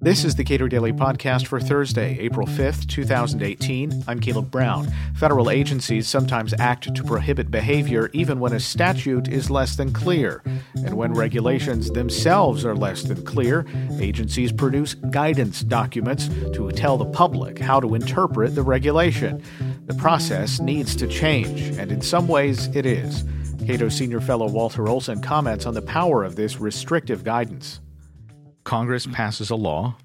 This is the Cato Daily Podcast for Thursday, April 5th, 2018. I'm Caleb Brown. Federal agencies sometimes act to prohibit behavior even when a statute is less than clear. And when regulations themselves are less than clear, agencies produce guidance documents to tell the public how to interpret the regulation. The process needs to change, and in some ways it is. Cato Senior Fellow Walter Olson comments on the power of this restrictive guidance. Congress passes a law.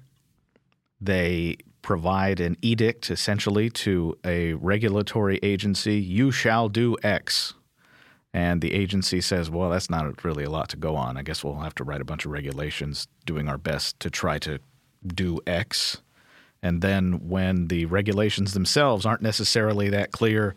They provide an edict essentially to a regulatory agency you shall do X. And the agency says, well, that's not really a lot to go on. I guess we'll have to write a bunch of regulations doing our best to try to do X. And then when the regulations themselves aren't necessarily that clear,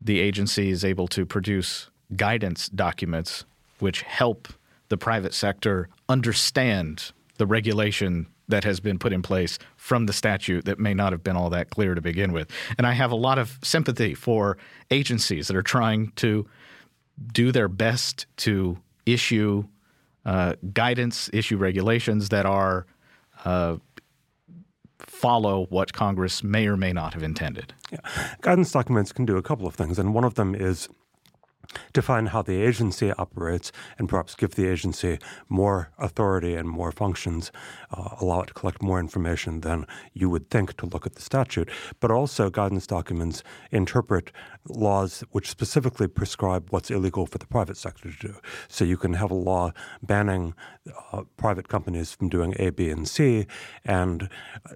the agency is able to produce guidance documents which help the private sector understand the regulation that has been put in place from the statute that may not have been all that clear to begin with. And I have a lot of sympathy for agencies that are trying to do their best to issue uh, guidance, issue regulations that are uh, follow what Congress may or may not have intended. Yeah. Guidance documents can do a couple of things, and one of them is define how the agency operates and perhaps give the agency more authority and more functions, uh, allow it to collect more information than you would think to look at the statute. But also, guidance documents interpret laws which specifically prescribe what's illegal for the private sector to do. So you can have a law banning uh, private companies from doing A, B, and C, and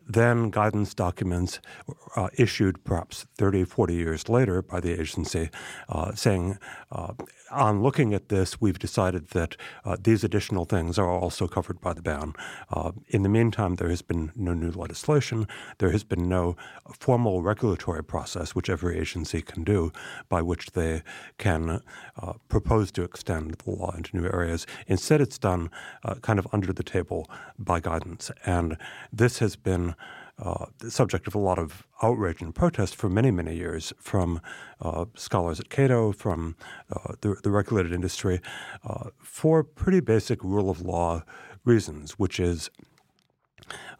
then guidance documents uh, issued perhaps 30, 40 years later by the agency uh, saying, uh, on looking at this, we've decided that uh, these additional things are also covered by the ban. Uh, in the meantime, there has been no new legislation. There has been no formal regulatory process, which every agency can do, by which they can uh, propose to extend the law into new areas. Instead, it's done uh, kind of under the table by guidance. And this has been uh, the subject of a lot of outrage and protest for many, many years from uh, scholars at Cato, from uh, the, the, regulated industry, uh, for pretty basic rule of law reasons, which is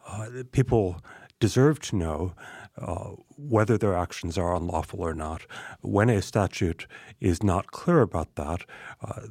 uh, people deserve to know uh, whether their actions are unlawful or not. When a statute is not clear about that, uh,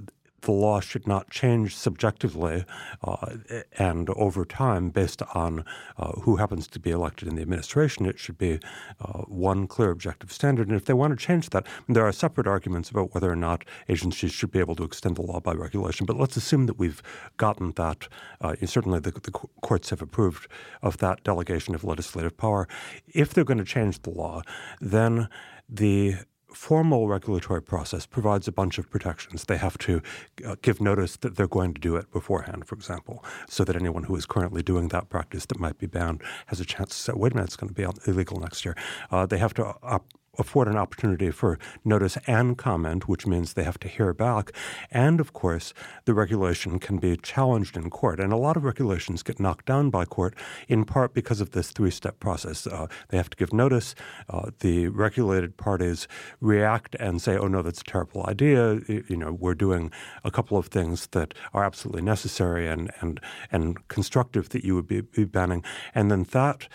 the law should not change subjectively uh, and over time based on uh, who happens to be elected in the administration. It should be uh, one clear objective standard. And if they want to change that, there are separate arguments about whether or not agencies should be able to extend the law by regulation. But let's assume that we've gotten that. Uh, certainly, the, the, courts have approved of that delegation of legislative power. If they're going to change the law, then the formal regulatory process provides a bunch of protections. They have to uh, give notice that they're going to do it beforehand, for example, so that anyone who is currently doing that practice that might be banned has a chance to say, wait a minute, it's going to be illegal next year. Uh, they have to op- afford an opportunity for notice and comment, which means they have to hear back. And of course, the regulation can be challenged in court. And a lot of regulations get knocked down by court in part because of this three step process. Uh, they have to give notice, uh, the regulated parties react and say, oh no, that's a terrible idea. You know, we're doing a couple of things that are absolutely necessary and, and, and constructive that you would be, be banning. And then that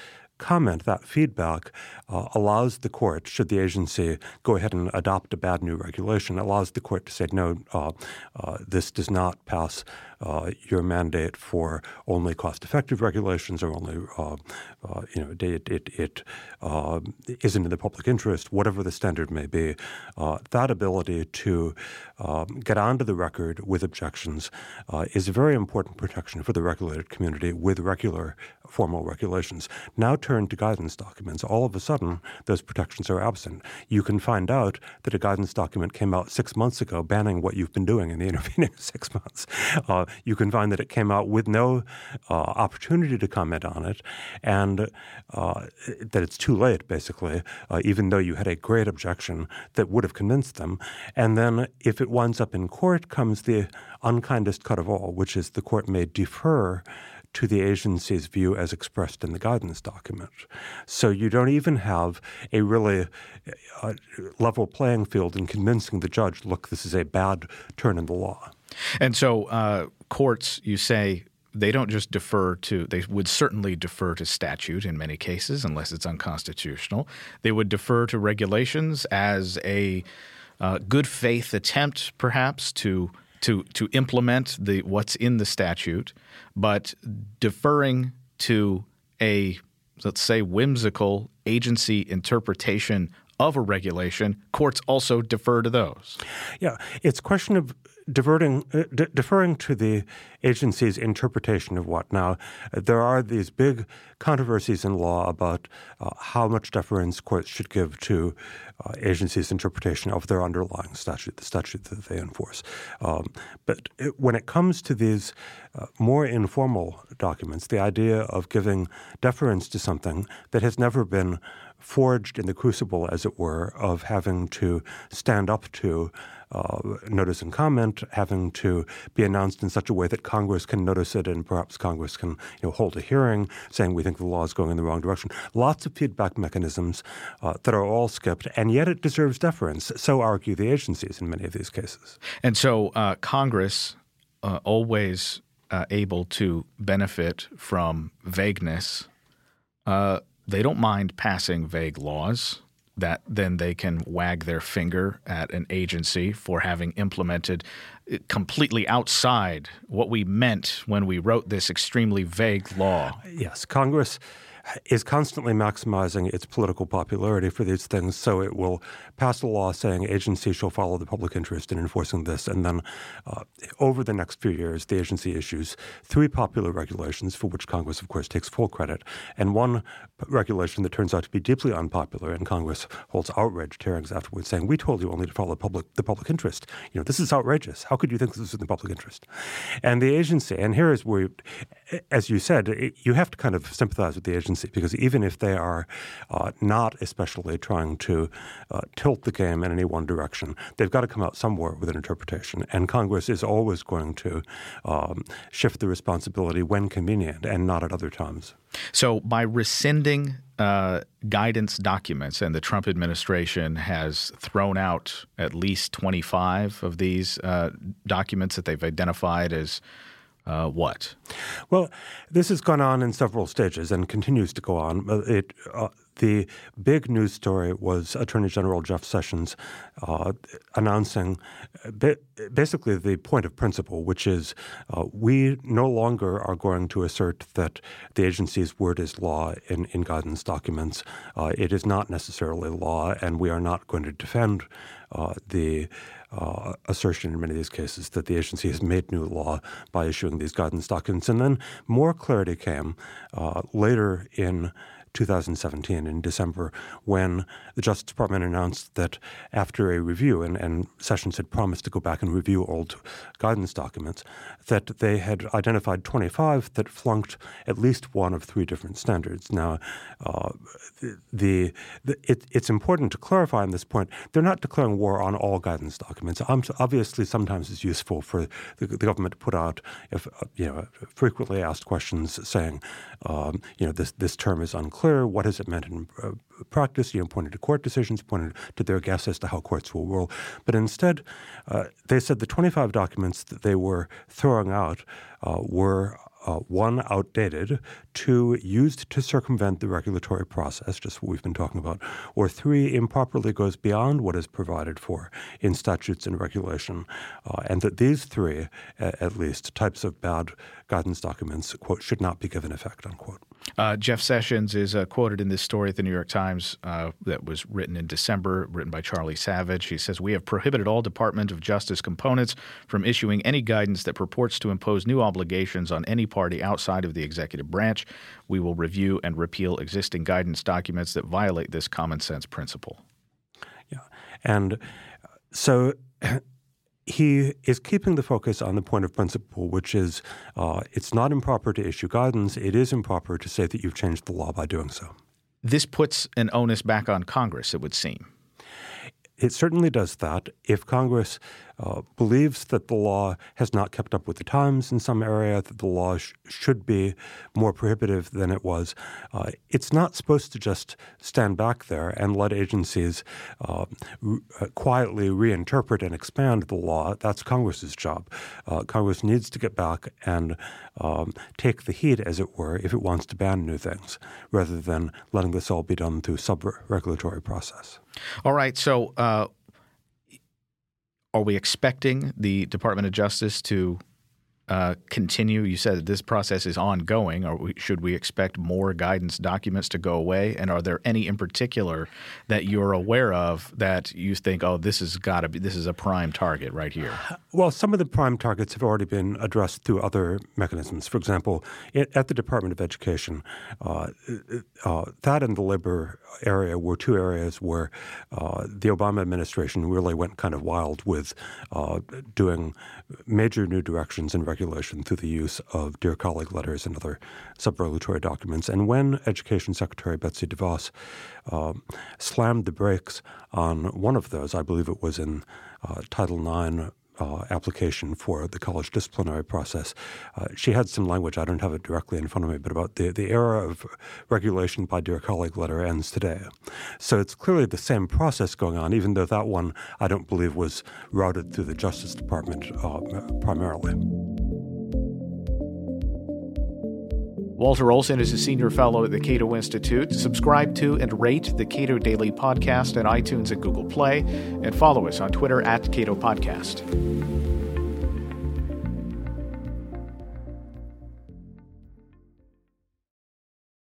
comment, that feedback, uh, allows the court, should the agency go ahead and adopt a bad new regulation, allows the court to say, no, uh, uh, this does not pass uh, your mandate for only cost-effective regulations or only, uh, uh, you know, it, it, it isn't in the public interest, whatever the standard may be. that ability to um, get onto the record with objections is a very important protection for the regulated community with regular formal regulations. Now turn to guidance documents. All of a sudden, those protections are absent. You can find out that a guidance document came out six months ago banning what you've been doing in the intervening six months. Uh, you can find that it came out with no uh, opportunity to comment on it and uh, that it's too late, basically, uh, even though you had a great objection that would have convinced them. And then if it winds up in court comes the unkindest cut of all, which is the court may defer to the agency's view as expressed in the guidance document. So you don't even have a really uh, level playing field in convincing the judge, look, this is a bad turn in the law. And so uh, courts, you say, they don't just defer to, they would certainly defer to statute in many cases, unless it's unconstitutional. They would defer to regulations as a uh, good faith attempt, perhaps, to to to implement the what's in the statute, but deferring to a let's say whimsical agency interpretation of a regulation, courts also defer to those. Yeah, it's question of diverting, uh, d- deferring to the agency's interpretation of what. Now, there are these big controversies in law about uh, how much deference courts should give to uh, agencies' interpretation of their underlying statute, the statute that they enforce. Um, but it, when it comes to these uh, more informal documents, the idea of giving deference to something that has never been forged in the crucible, as it were, of having to stand up to uh, notice and comment, having to be announced in such a way that Congress can notice it, and perhaps Congress can you know, hold a hearing saying we think the law is going in the wrong direction. Lots of feedback mechanisms uh, that are all skipped, and yet it deserves deference. So argue the agencies in many of these cases. And so uh, Congress uh, always uh, able to benefit from vagueness. Uh, they don't mind passing vague laws that then they can wag their finger at an agency for having implemented eh, completely outside what we meant when we wrote this extremely vague law. Yes, Congress is constantly maximizing its political popularity for these things. So it will pass a law saying agencies shall follow the public interest in enforcing this. And then uh, over the next few years, the agency issues three popular regulations for which Congress, of course, takes full credit, and one regulation that turns out to be deeply unpopular. And Congress holds outraged hearings afterwards saying, We told you only to follow public, the public interest. You know, this is outrageous. How could you think this is in the public interest? And the agency, and here is where, as you said, you have to kind of sympathize with the agency because even if they are uh, not especially trying to uh, tilt the game in any one direction, they've got to come out somewhere with an interpretation. And Congress is always going to um, shift the responsibility when convenient and not at other times. So by rescinding uh, guidance documents, and the Trump administration has thrown out at least 25 of these uh, documents that they've identified as uh, what? Well, this has gone on in several stages and continues to go on. It, uh, the big news story was Attorney General Jeff Sessions uh, announcing ba- basically the point of principle, which is uh, we no longer are going to assert that the agency's word is law in, in guidance documents. Uh, it is not necessarily law, and we are not going to defend uh, the uh, assertion in many of these cases that the agency has made new law by issuing these guidance documents. And then more clarity came uh, later in 2017 in December when the Justice Department announced that after a review, and, and, Sessions had promised to go back and review old guidance documents, that they had identified 25 that flunked at least one of three different standards. Now, uh, the, the it, it's important to clarify on this point, they're not declaring war on all guidance documents. Um, obviously, sometimes it's useful for the, the, government to put out, if you know, frequently asked questions saying, um, you know, this this term is unclear clear. What has it meant in uh, practice? You know, pointed to court decisions, pointed to their guess as to how courts will rule. But instead, uh, they said the 25 documents that they were throwing out uh, were uh, one, outdated, two, used to circumvent the regulatory process, just what we've been talking about, or three, improperly goes beyond what is provided for in statutes and regulation, uh, and that these three, at least, types of bad guidance documents, quote, should not be given effect, unquote. Uh, Jeff Sessions is uh, quoted in this story at the New York Times uh, that was written in December, written by Charlie Savage. He says, We have prohibited all Department of Justice components from issuing any guidance that purports to impose new obligations on any party outside of the executive branch. We will review and repeal existing guidance documents that violate this common sense principle. Yeah. And so he is keeping the focus on the point of principle, which is uh, it's not improper to issue guidance. It is improper to say that you've changed the law by doing so. This puts an onus back on Congress, it would seem. It certainly does that. If Congress uh, believes that the law has not kept up with the times in some area, that the law sh- should be more prohibitive than it was. Uh, it's not supposed to just stand back there and let agencies uh, r- uh, quietly reinterpret and expand the law. That's Congress's job. Uh, Congress needs to get back and um, take the heat, as it were, if it wants to ban new things, rather than letting this all be done through sub-regulatory process. All right. So, uh, are we expecting the Department of Justice to uh, continue? You said that this process is ongoing. Or should we expect more guidance documents to go away? And are there any in particular that you're aware of that you think, oh, this has got to be this is a prime target right here? Well, some of the prime targets have already been addressed through other mechanisms. For example, at the Department of Education, uh, uh, that and the labor area were two areas where uh, the Obama administration really went kind of wild with uh, doing major new directions in through the use of Dear Colleague letters and other sub-regulatory documents. And when Education Secretary Betsy DeVos uh, slammed the brakes on one of those, I believe it was in uh, Title IX uh, application for the college disciplinary process. Uh, she had some language, I don't have it directly in front of me, but about the, the era of regulation by Dear Colleague letter ends today. So it's clearly the same process going on, even though that one I don't believe was routed through the Justice Department uh, primarily. Walter Olson is a senior fellow at the Cato Institute. Subscribe to and rate the Cato Daily Podcast at iTunes and Google Play, and follow us on Twitter at Cato Podcast.